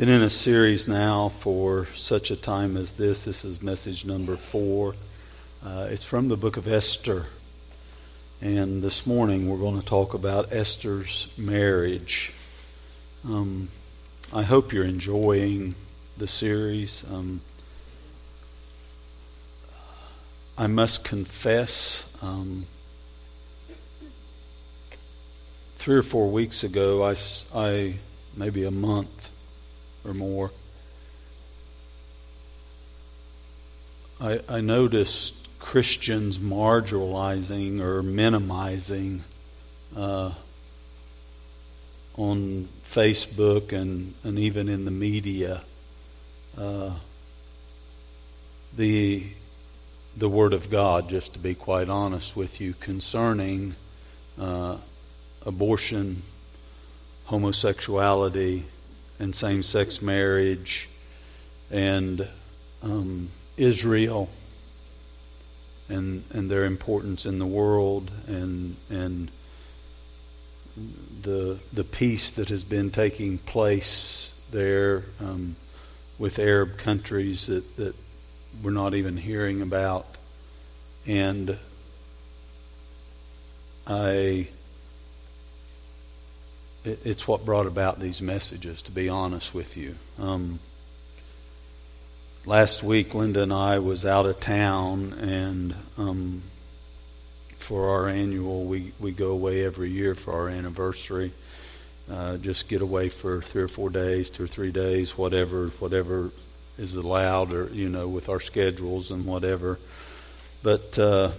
Been in a series now for such a time as this. This is message number four. Uh, it's from the book of Esther. And this morning we're going to talk about Esther's marriage. Um, I hope you're enjoying the series. Um, I must confess, um, three or four weeks ago, I, I maybe a month or more, I, I noticed Christians marginalizing or minimizing uh, on Facebook and, and even in the media. Uh, the the Word of God, just to be quite honest with you, concerning uh, abortion, homosexuality, and same sex marriage and um, Israel and and their importance in the world and and the the peace that has been taking place there um, with Arab countries that, that we're not even hearing about. And I it's what brought about these messages, to be honest with you. Um, last week, Linda and I was out of town, and um, for our annual, we, we go away every year for our anniversary. Uh, just get away for three or four days, two or three days, whatever, whatever is allowed, or you know, with our schedules and whatever. But uh,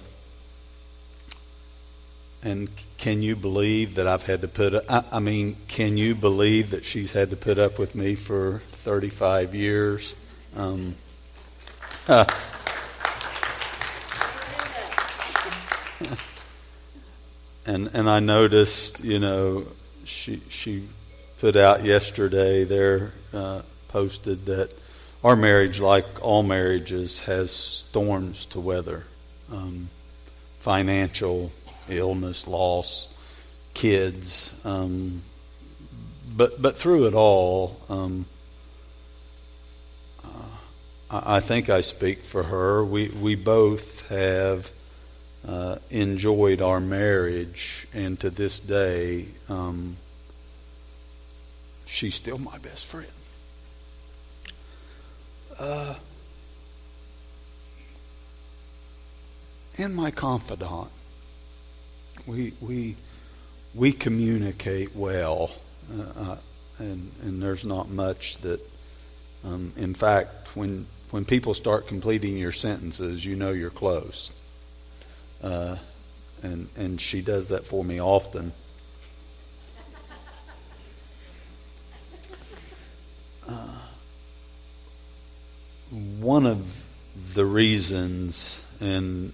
and can you believe that I've had to put? I, I mean, can you believe that she's had to put up with me for 35 years? Um, and and I noticed, you know, she she put out yesterday there uh, posted that our marriage, like all marriages, has storms to weather, um, financial illness, loss, kids. Um, but but through it all, um, uh, I, I, think I speak for her. We we both have uh, enjoyed our marriage, and to this day, um, she's still my best friend. Uh, and my confidant we we we communicate well, uh, uh, and and there's not much that. Um, in fact, when when people start completing your sentences, you know you're close. Uh, and and she does that for me often. Uh, one of the reasons, and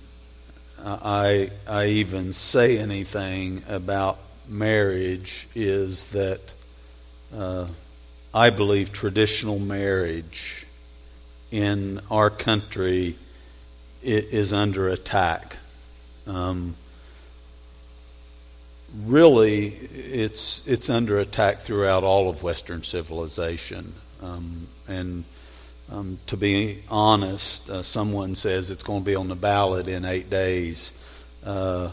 I, I even say anything about marriage is that uh, I believe traditional marriage in our country is under attack. Um, really, it's it's under attack throughout all of Western civilization, um, and um, to be honest, uh, someone says it's going to be on the ballot in eight days. Uh,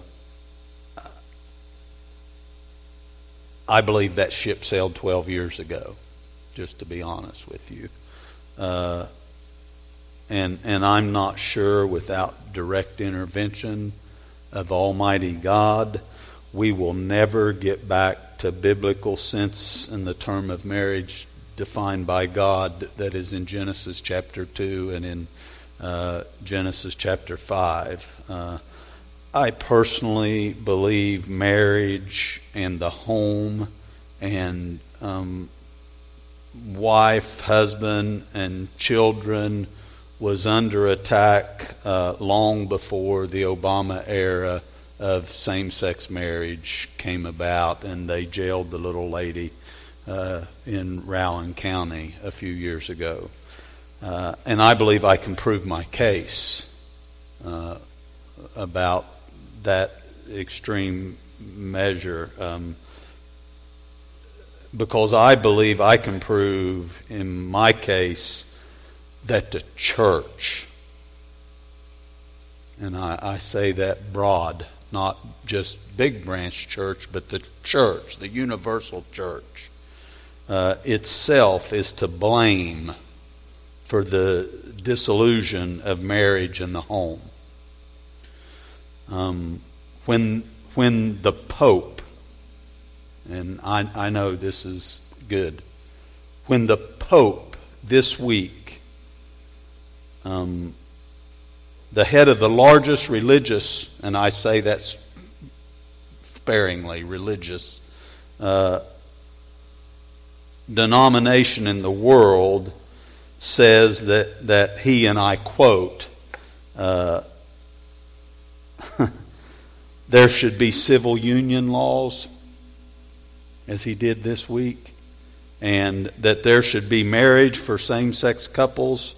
I believe that ship sailed 12 years ago, just to be honest with you. Uh, and, and I'm not sure without direct intervention of Almighty God, we will never get back to biblical sense in the term of marriage defined by God that is in Genesis chapter 2 and in uh, Genesis chapter 5. Uh, I personally believe marriage and the home and um, wife, husband, and children was under attack uh, long before the Obama era of same sex marriage came about, and they jailed the little lady uh, in Rowan County a few years ago. Uh, and I believe I can prove my case uh, about that extreme measure. Um, because I believe I can prove in my case that the church, and I, I say that broad, not just big branch church, but the church, the universal church, uh, itself is to blame for the disillusion of marriage and the home. Um, when, when the Pope, and I, I know this is good, when the Pope this week, um, the head of the largest religious, and I say that sparingly, religious uh, denomination in the world, says that, that he, and I quote, uh, there should be civil union laws, as he did this week, and that there should be marriage for same sex couples.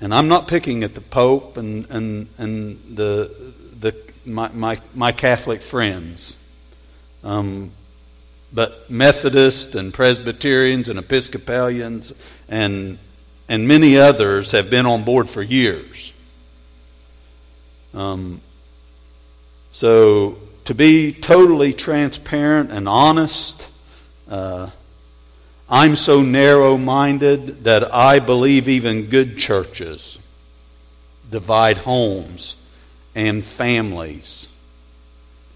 And I'm not picking at the Pope and, and, and the, the, my, my, my Catholic friends. Um, but Methodists and Presbyterians and Episcopalians and, and many others have been on board for years. Um, so, to be totally transparent and honest, uh, I'm so narrow minded that I believe even good churches divide homes and families.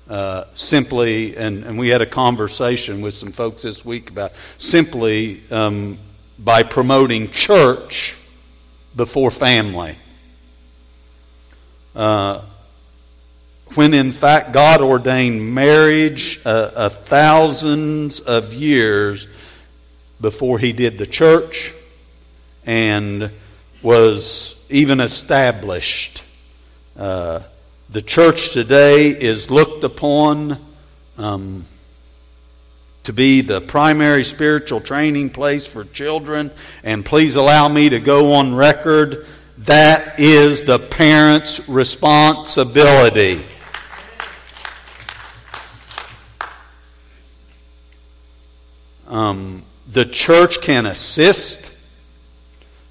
Uh, simply, and, and we had a conversation with some folks this week about simply um, by promoting church before family. Uh, when in fact God ordained marriage uh, thousands of years before He did the church and was even established. Uh, the church today is looked upon um, to be the primary spiritual training place for children. And please allow me to go on record that is the parent's responsibility. Um, the church can assist,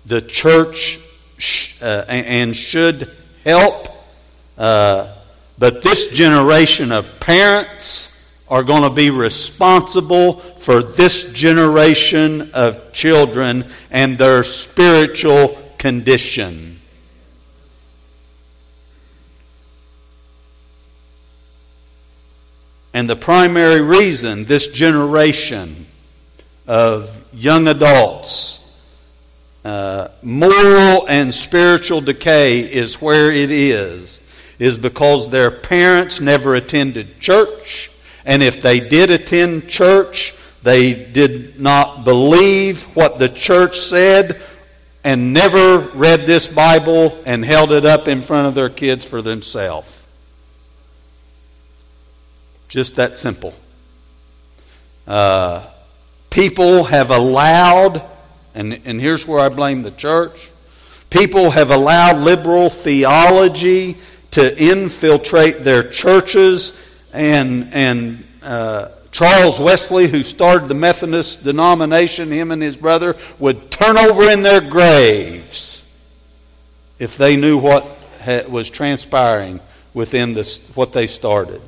the church sh- uh, and should help, uh, but this generation of parents are going to be responsible for this generation of children and their spiritual condition. And the primary reason this generation of young adults, uh, moral and spiritual decay is where it is, is because their parents never attended church and if they did attend church, they did not believe what the church said and never read this Bible and held it up in front of their kids for themselves. Just that simple. Uh, people have allowed, and, and here's where I blame the church people have allowed liberal theology to infiltrate their churches and, and uh, Charles Wesley, who started the Methodist denomination, him and his brother, would turn over in their graves if they knew what was transpiring within this, what they started.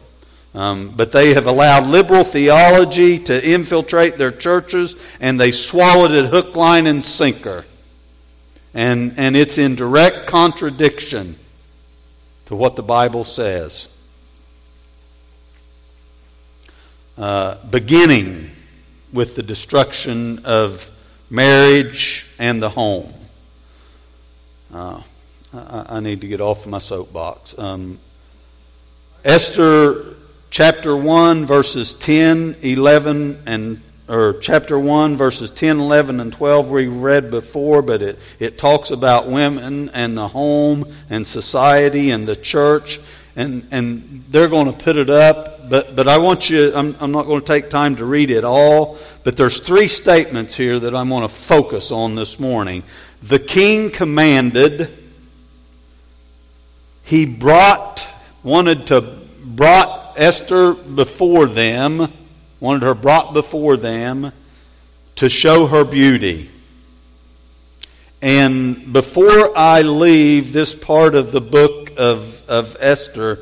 Um, but they have allowed liberal theology to infiltrate their churches, and they swallowed it hook, line, and sinker. And, and it's in direct contradiction to what the Bible says. Uh, beginning with the destruction of marriage and the home. Uh, I, I, need to get off my soapbox. Um, Esther chapter 1, verses 10, 11, and or chapter 1, verses 10, 11, and 12 we read before, but it, it talks about women and the home and society and the church. And, and they're going to put it up but, but I want you, I'm, I'm not going to take time to read it all, but there's three statements here that I'm going to focus on this morning. The king commanded, he brought, wanted to, brought Esther before them wanted her brought before them to show her beauty. And before I leave this part of the book of, of Esther,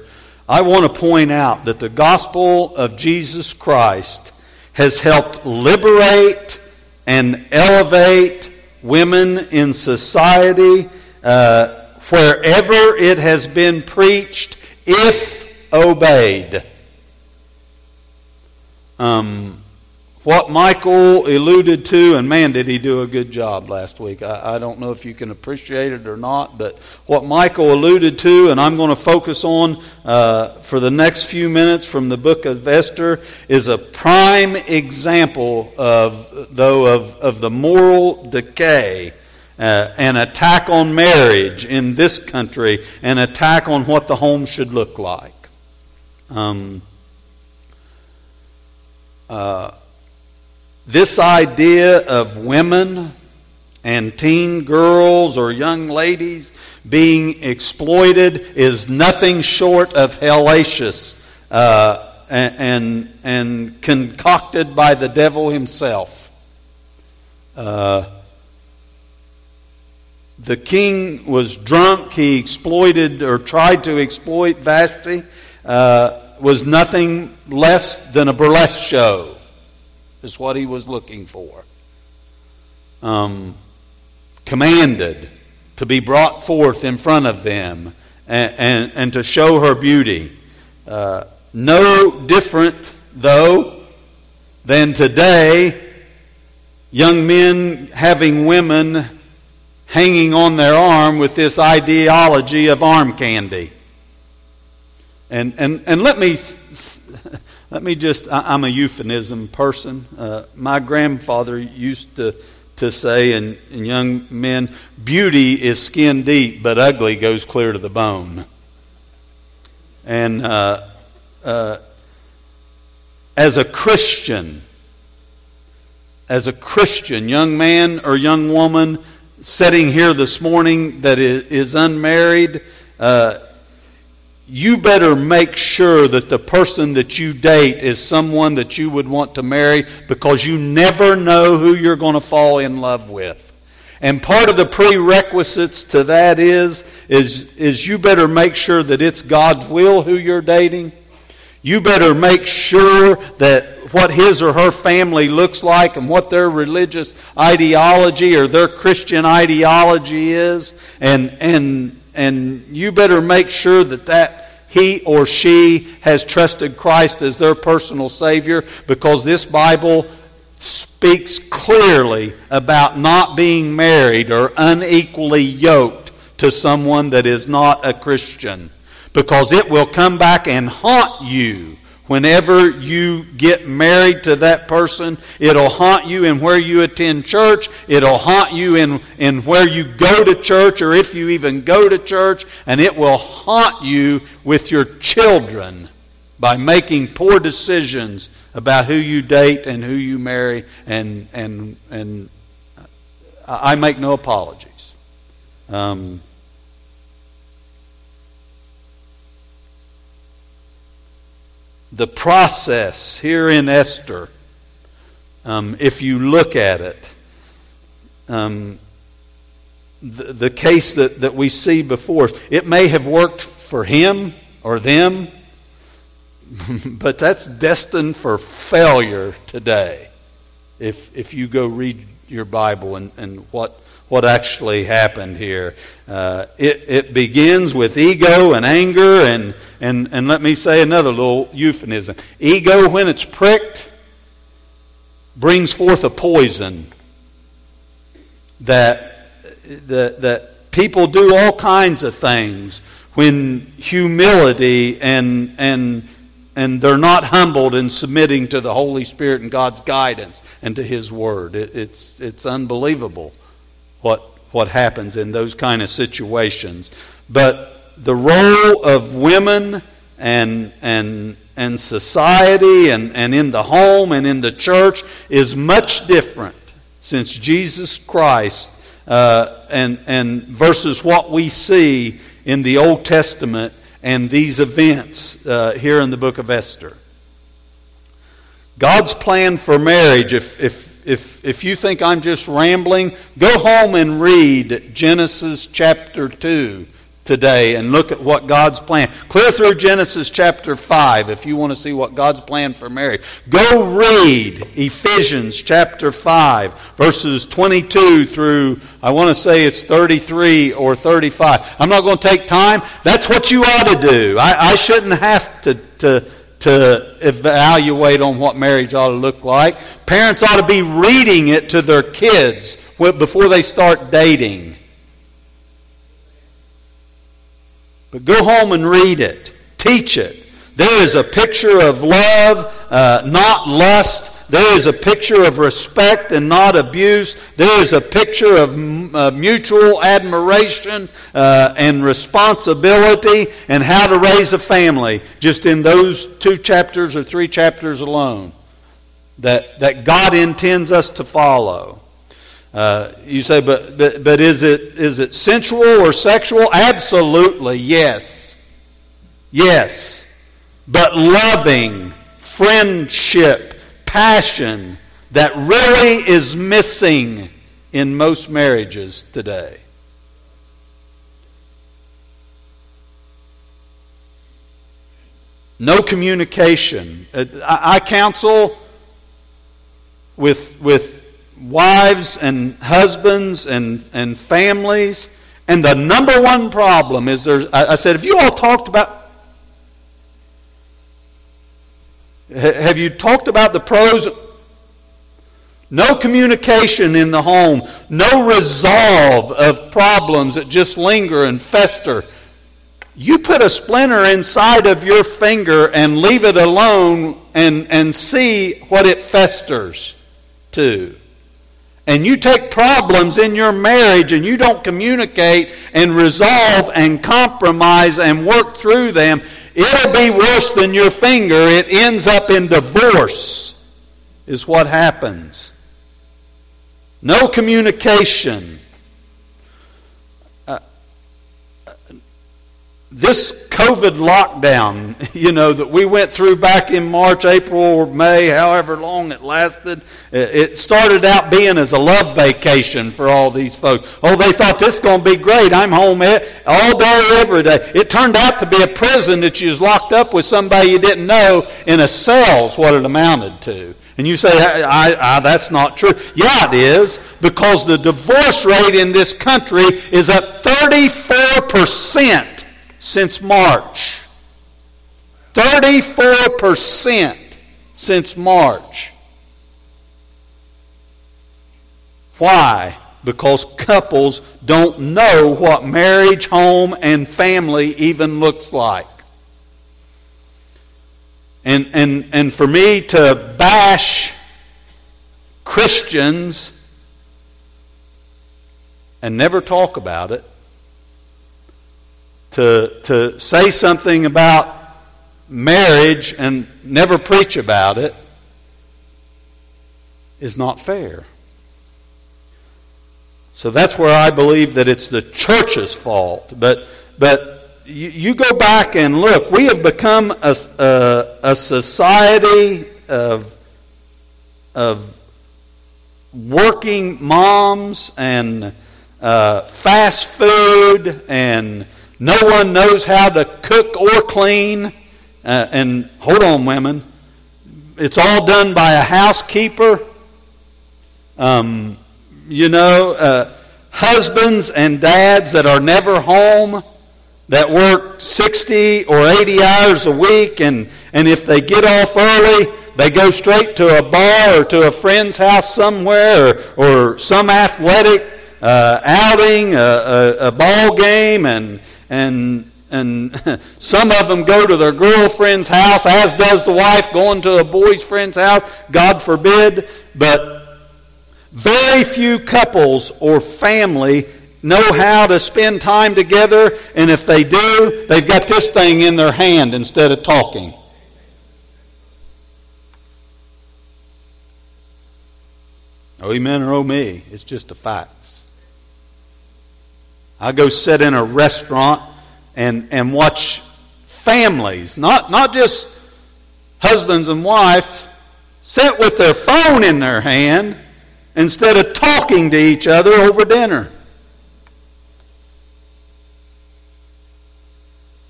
I want to point out that the gospel of Jesus Christ has helped liberate and elevate women in society uh, wherever it has been preached, if obeyed. Um, what Michael alluded to, and man, did he do a good job last week. I, I, don't know if you can appreciate it or not, but what Michael alluded to, and I'm going to focus on uh, for the next few minutes from the book of Esther, is a prime example of, though, of, of the moral decay. Uh, an attack on marriage in this country, an attack on what the home should look like. Um, uh, this idea of women and teen girls or young ladies being exploited is nothing short of hellacious uh, and, and, and, concocted by the devil himself. Uh, the king was drunk. He exploited or tried to exploit Vashti. Uh, was nothing less than a burlesque show is what he was looking for. Um, commanded to be brought forth in front of them and, and, and to show her beauty. Uh, no different, though, than today, young men having women hanging on their arm with this ideology of arm candy. And, and, and let me let me just, I, am a euphemism person. Uh, my grandfather used to, to say in, in young men, beauty is skin deep, but ugly goes clear to the bone. And uh, uh, as a Christian, as a Christian, young man or young woman sitting here this morning that is, is unmarried, uh, you better make sure that the person that you date is someone that you would want to marry because you never know who you're going to fall in love with. And part of the prerequisites to that is, is, is you better make sure that it's God's will who you're dating. You better make sure that what his or her family looks like and what their religious ideology or their Christian ideology is. And, and, and you better make sure that that he or she has trusted Christ as their personal Savior because this Bible speaks clearly about not being married or unequally yoked to someone that is not a Christian. Because it will come back and haunt you Whenever you get married to that person, it'll haunt you in where you attend church. It'll haunt you in, in where you go to church or if you even go to church. And it will haunt you with your children by making poor decisions about who you date and who you marry. And, and, and I make no apologies. Um, the process here in Esther, um, if you look at it, um, the, the case that, that we see before us, it may have worked for him or them, but that's destined for failure today. If, if you go read your Bible and, and what, what actually happened here. Uh, it, it begins with ego and anger and and, and let me say another little euphemism. Ego, when it's pricked, brings forth a poison that, that, that people do all kinds of things when humility and, and, and they're not humbled in submitting to the Holy Spirit and God's guidance and to His Word. It, it's, it's unbelievable what, what happens in those kind of situations. But the role of women and, and, and society and, and in the home and in the church is much different since Jesus Christ uh, and, and versus what we see in the Old Testament and these events uh, here in the book of Esther. God's plan for marriage, if, if, if, if you think I'm just rambling, go home and read Genesis chapter 2 today and look at what God's plan. Clear through Genesis chapter 5 if you want to see what God's plan for marriage. Go read Ephesians chapter 5 verses 22 through I want to say it's 33 or 35. I'm not going to take time. That's what you ought to do. I, I shouldn't have to, to to evaluate on what marriage ought to look like. Parents ought to be reading it to their kids before they start dating. But go home and read it, teach it. There is a picture of love, uh, not lust. There is a picture of respect and not abuse. There is a picture of uh, mutual admiration uh, and responsibility and how to raise a family just in those two chapters or three chapters alone that, that God intends us to follow. Uh, you say, but, but, but is, it, is it sensual or sexual? Absolutely, yes. Yes. But loving, friendship, passion that really is missing in most marriages today. No communication. Uh, I counsel with, with wives and husbands and, and families. And the number one problem is there's, I, I said, if you all talked about, have you talked about the pros? No communication in the home, no resolve of problems that just linger and fester. You put a splinter inside of your finger and leave it alone and, and see what it festers to and you take problems in your marriage and you don't communicate and resolve and compromise and work through them, it'll be worse than your finger. It ends up in divorce, is what happens. No communication. This COVID lockdown, you know, that we went through back in March, April, or May, however long it lasted, it started out being as a love vacation for all these folks. Oh, they thought this is going to be great. I'm home all day, every day. It turned out to be a prison that you was locked up with somebody you didn't know in a cell is what it amounted to. And you say, I, I, I, that's not true. Yeah, it is, because the divorce rate in this country is up 34% since March. 34% since March. Why? Because couples don't know what marriage, home, and family even looks like. And, and, and for me to bash Christians and never talk about it to, to say something about marriage and never preach about it is not fair. So that's where I believe that it's the church's fault. But, but you, you go back and look, we have become a, a, a society of, of working moms and uh, fast food and no one knows how to cook or clean. Uh, and hold on, women. It's all done by a housekeeper. Um, you know, uh, husbands and dads that are never home, that work 60 or 80 hours a week, and, and if they get off early, they go straight to a bar or to a friend's house somewhere or, or some athletic uh, outing, a, a, a ball game, and and and some of them go to their girlfriend's house, as does the wife going to a boy's friend's house, God forbid. But very few couples or family know how to spend time together, and if they do, they've got this thing in their hand instead of talking. Oh, amen or oh me. It's just a fact. I go sit in a restaurant and, and watch families, not, not just husbands and wife, sit with their phone in their hand instead of talking to each other over dinner.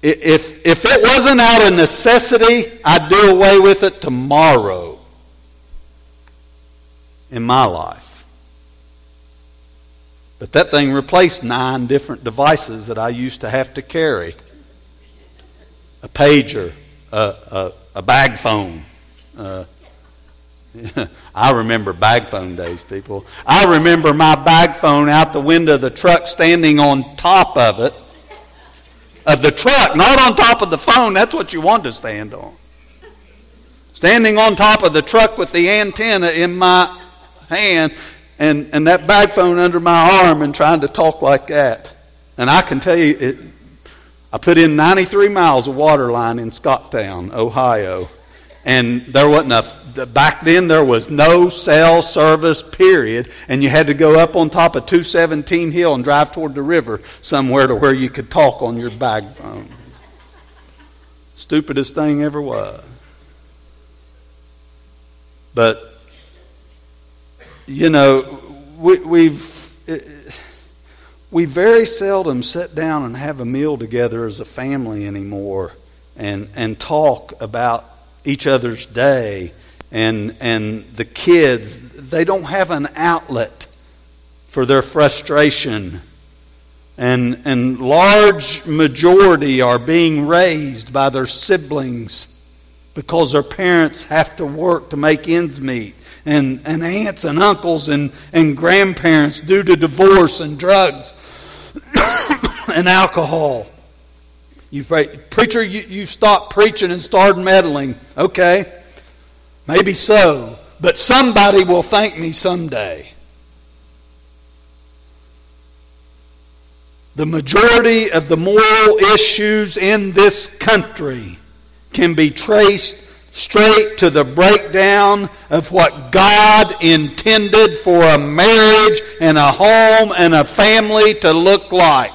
If, if it wasn't out of necessity, I'd do away with it tomorrow in my life. But that thing replaced nine different devices that I used to have to carry a pager, a, a, a bag phone. Uh, I remember bag phone days, people. I remember my bag phone out the window of the truck standing on top of it of the truck, not on top of the phone. That's what you want to stand on. Standing on top of the truck with the antenna in my hand and, and that bag phone under my arm and trying to talk like that. And I can tell you, it, I put in 93 miles of water line in Scottown, Ohio. And there wasn't a, back then there was no cell service, period. And you had to go up on top of 217 Hill and drive toward the river somewhere to where you could talk on your bag phone. Stupidest thing ever was. But, you know, we, we've uh, we very seldom sit down and have a meal together as a family anymore and, and talk about each other's day and and the kids. They don't have an outlet for their frustration. And and large majority are being raised by their siblings because their parents have to work to make ends meet and, and aunts and uncles and, and grandparents due to divorce and drugs and alcohol you pray, preacher, you, you stopped preaching and started meddling. Okay, maybe so, but somebody will thank me someday. The majority of the moral issues in this country can be traced straight to the breakdown of what God intended for a marriage and a home and a family to look like.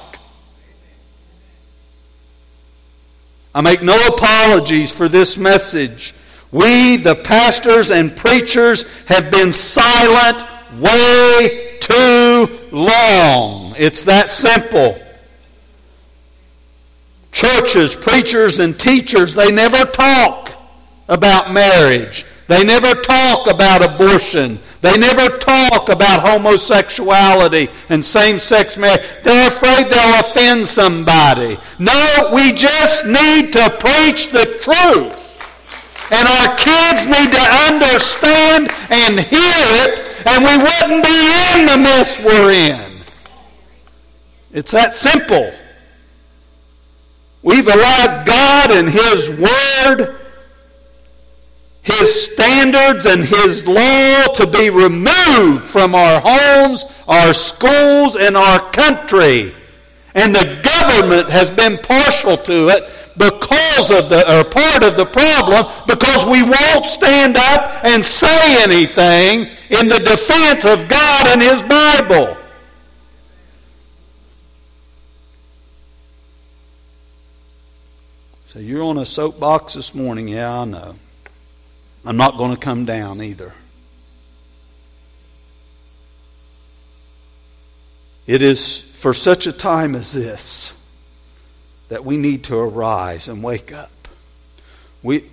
I make no apologies for this message. We, the pastors and preachers, have been silent way too long. It's that simple. Churches, preachers, and teachers, they never talk about marriage. They never talk about abortion. They never talk about homosexuality and same sex marriage. They're afraid they'll offend somebody. No, we just need to preach the truth. And our kids need to understand and hear it, and we wouldn't be in the mess we're in. It's that simple. We've allowed God and His Word his standards and His law to be removed from our homes, our schools, and our country. And the government has been partial to it because of the, or part of the problem, because we won't stand up and say anything in the defense of God and His Bible. So you're on a soapbox this morning, yeah, I know. I'm not going to come down either. It is for such a time as this that we need to arise and wake up. We,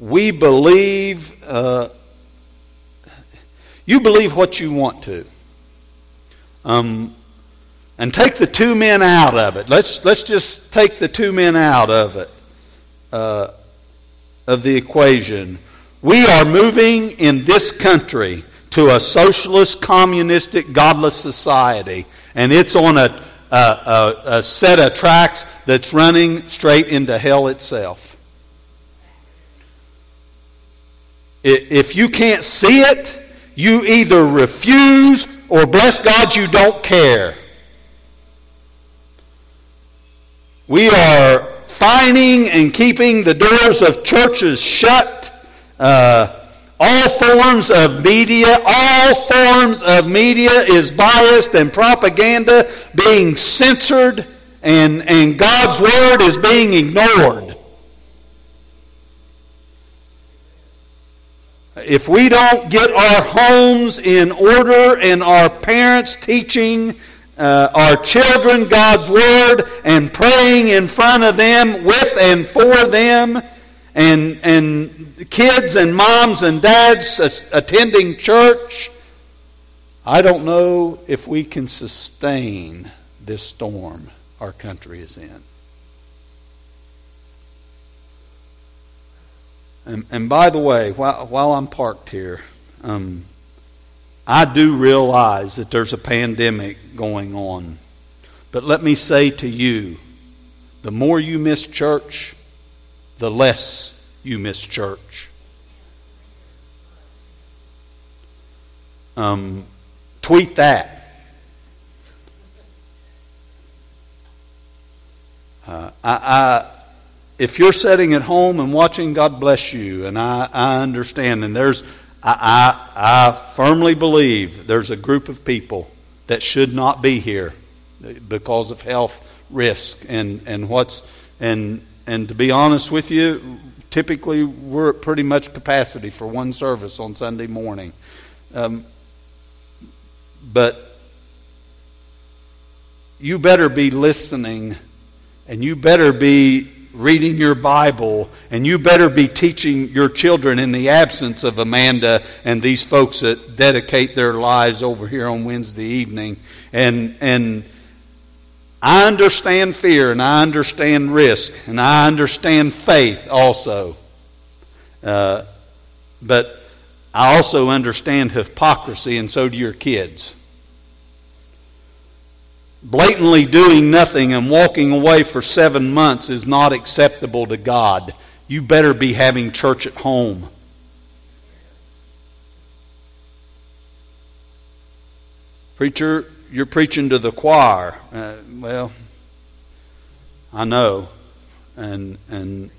we believe, uh, you believe what you want to. Um, and take the two men out of it. Let's, let's just take the two men out of it, uh, of the equation. We are moving in this country to a socialist, communistic, godless society, and it's on a, a, a, a set of tracks that's running straight into hell itself. If you can't see it, you either refuse or, bless God, you don't care. We are fining and keeping the doors of churches shut uh, all forms of media, all forms of media is biased and propaganda being censored and, and God's word is being ignored. if we don't get our homes in order and our parents teaching uh, our children God's Word and praying in front of them, with and for them, and, and kids and moms and dads attending church, I don't know if we can sustain this storm our country is in. And, and by the way, while, while I'm parked here, um, I do realize that there's a pandemic going on. But let me say to you the more you miss church, the less you miss church. Um, tweet that. Uh, I, I, if you're sitting at home and watching, God bless you, and I, I understand. And there's, I, I, I firmly believe there's a group of people that should not be here because of health risk and, and what's and and to be honest with you, typically we're at pretty much capacity for one service on Sunday morning. Um, but you better be listening and you better be reading your Bible, and you better be teaching your children in the absence of Amanda and these folks that dedicate their lives over here on Wednesday evening. And, and I understand fear, and I understand risk, and I understand faith also. Uh, but I also understand hypocrisy, and so do your kids blatantly doing nothing and walking away for seven months is not acceptable to God. You better be having church at home. Preacher, you're preaching to the choir. Uh, well, I know. And, and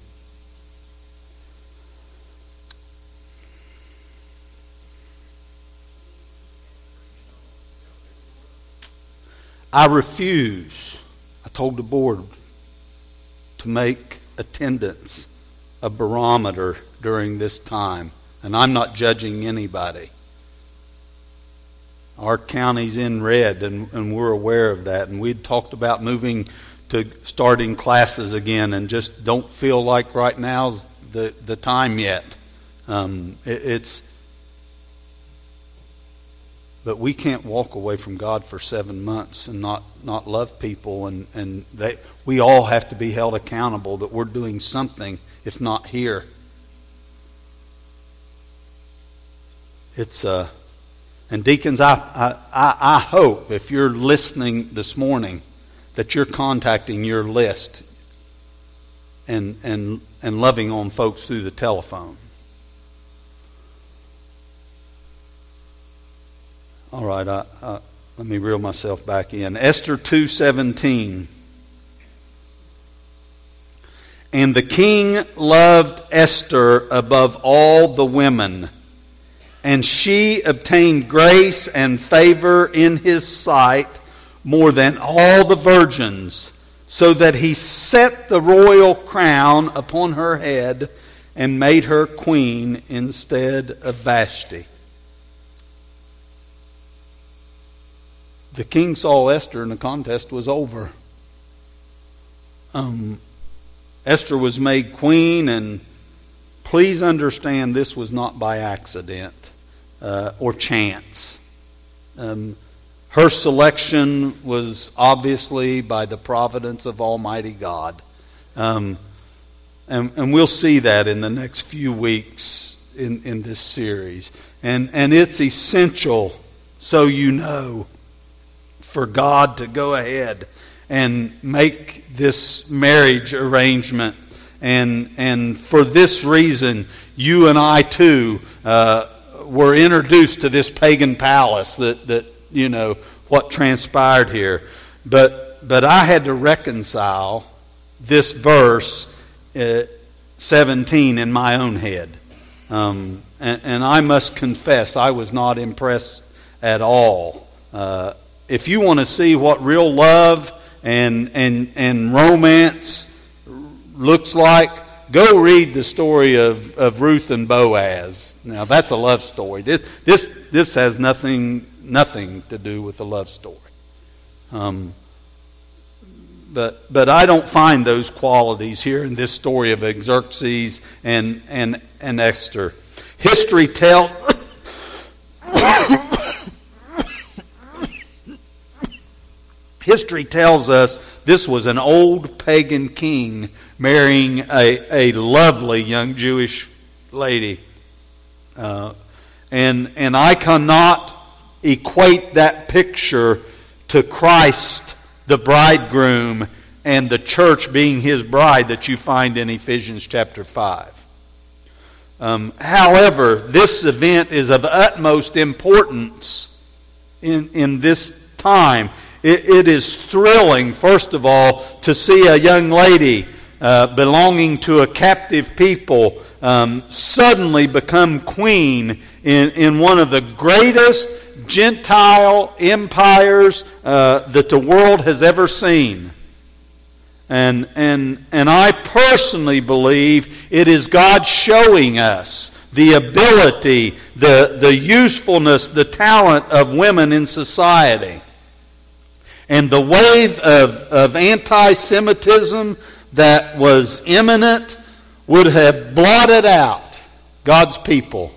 I refuse, I told the board, to make attendance a barometer during this time. And I'm not judging anybody. Our county's in red, and, and we're aware of that. And we'd talked about moving to starting classes again, and just don't feel like right now's the, the time yet. Um, it, it's but we can't walk away from God for seven months and not, not love people. And, and they, we all have to be held accountable that we're doing something, if not here. It's, uh, and deacons, I, I, I hope if you're listening this morning that you're contacting your list and, and, and loving on folks through the telephone. All right, I, I, let me reel myself back in. Esther 2:17. And the king loved Esther above all the women, and she obtained grace and favor in his sight more than all the virgins, so that he set the royal crown upon her head and made her queen instead of Vashti. the king saw Esther and the contest was over. Um, Esther was made queen, and please understand this was not by accident uh, or chance. Um, her selection was obviously by the providence of Almighty God. Um, and, and we'll see that in the next few weeks in, in this series. And, and it's essential, so you know, for God to go ahead and make this marriage arrangement. And, and for this reason, you and I too uh, were introduced to this pagan palace that, that, you know, what transpired here. But, but I had to reconcile this verse uh, 17 in my own head. Um, and, and, I must confess, I was not impressed at all uh, if you want to see what real love and, and, and romance looks like, go read the story of, of Ruth and Boaz. Now that's a love story. This this this has nothing nothing to do with a love story. Um, but but I don't find those qualities here in this story of Xerxes and and and Esther. History tells. History tells us this was an old pagan king marrying a, a lovely young Jewish lady. Uh, and, and I cannot equate that picture to Christ, the bridegroom, and the church being his bride that you find in Ephesians chapter 5. Um, however, this event is of utmost importance in, in this time. It, it is thrilling, first of all, to see a young lady uh, belonging to a captive people um, suddenly become queen in, in one of the greatest Gentile empires uh, that the world has ever seen. And, and, and I personally believe it is God showing us the ability, the, the usefulness, the talent of women in society. And the wave of, of anti Semitism that was imminent would have blotted out God's people.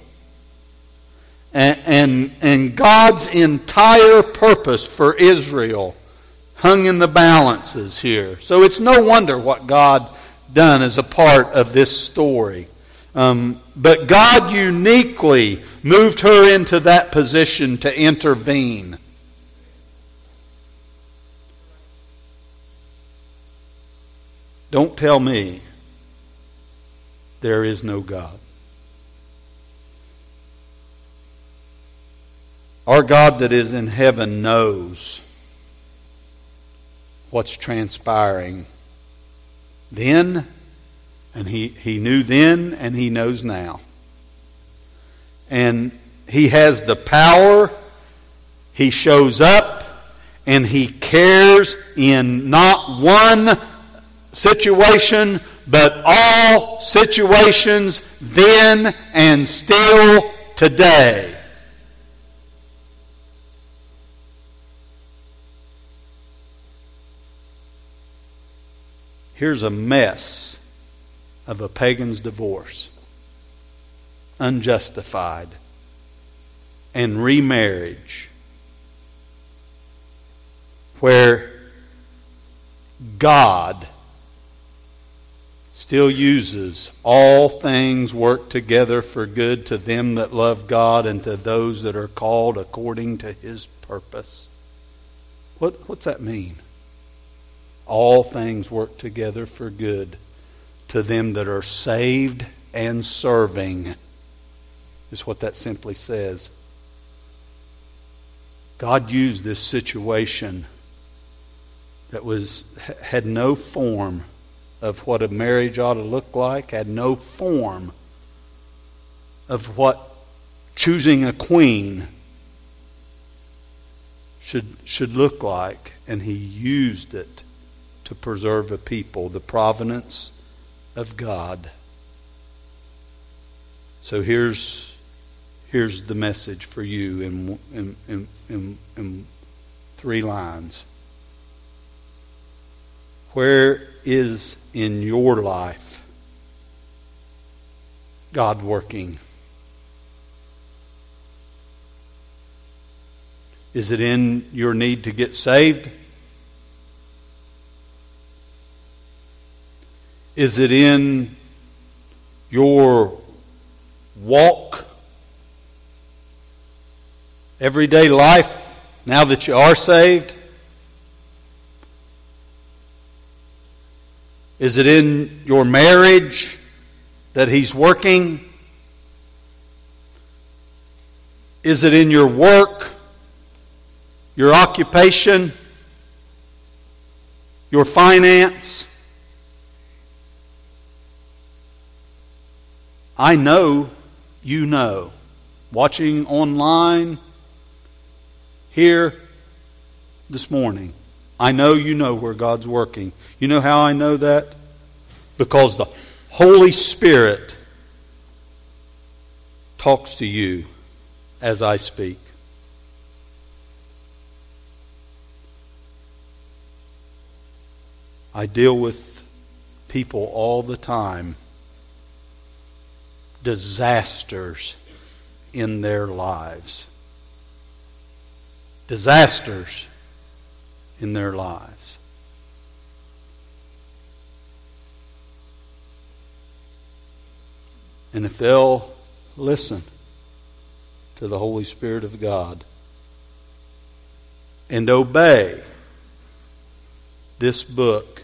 And, and, and God's entire purpose for Israel hung in the balances here. So it's no wonder what God done as a part of this story. Um, but God uniquely moved her into that position to intervene. Don't tell me there is no God. Our God that is in heaven knows what's transpiring then, and he, he knew then, and he knows now. And he has the power, he shows up, and he cares in not one situation, but all situations then and still today. Here's a mess of a pagan's divorce, unjustified, and remarriage, where God still uses all things work together for good to them that love God and to those that are called according to his purpose. What, what's that mean? All things work together for good to them that are saved and serving, is what that simply says. God used this situation that was had no form of what a marriage ought to look like, had no form of what choosing a queen should, should look like, and he used it to preserve a people, the providence of God. So here's, here's the message for you in, in, in, in, in three lines. Where is in your life God working? Is it in your need to get saved? Is it in your walk, everyday life, now that you are saved? Is it in your marriage that He's working? Is it in your work, your occupation, your finance? I know you know. Watching online here this morning. I know you know where God's working. You know how I know that? Because the Holy Spirit talks to you as I speak. I deal with people all the time, disasters in their lives. Disasters in their lives. And if they'll listen to the Holy Spirit of God and obey this book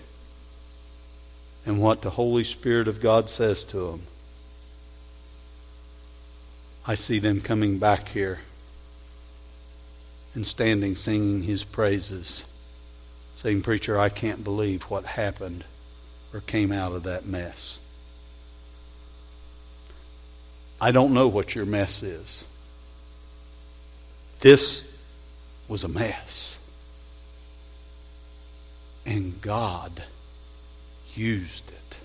and what the Holy Spirit of God says to them, I see them coming back here and standing singing his praises, saying, Preacher, I can't believe what happened or came out of that mess. I don't know what your mess is. This was a mess. And God used it.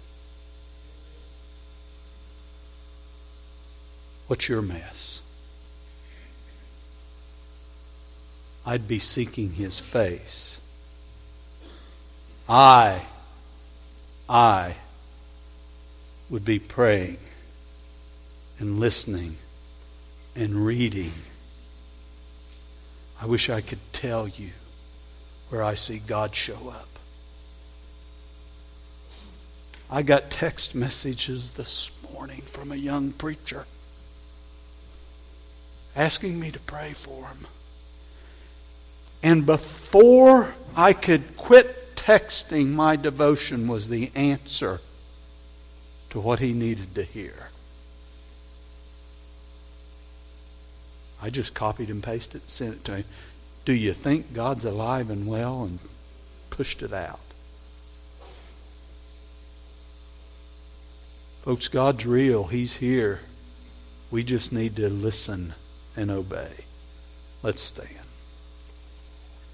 What's your mess? I'd be seeking his face. I, I would be praying and listening and reading. I wish I could tell you where I see God show up. I got text messages this morning from a young preacher asking me to pray for him. And before I could quit texting, my devotion was the answer to what he needed to hear. I just copied and pasted sent it to him. Do you think God's alive and well? And pushed it out. Folks, God's real. He's here. We just need to listen and obey. Let's stand.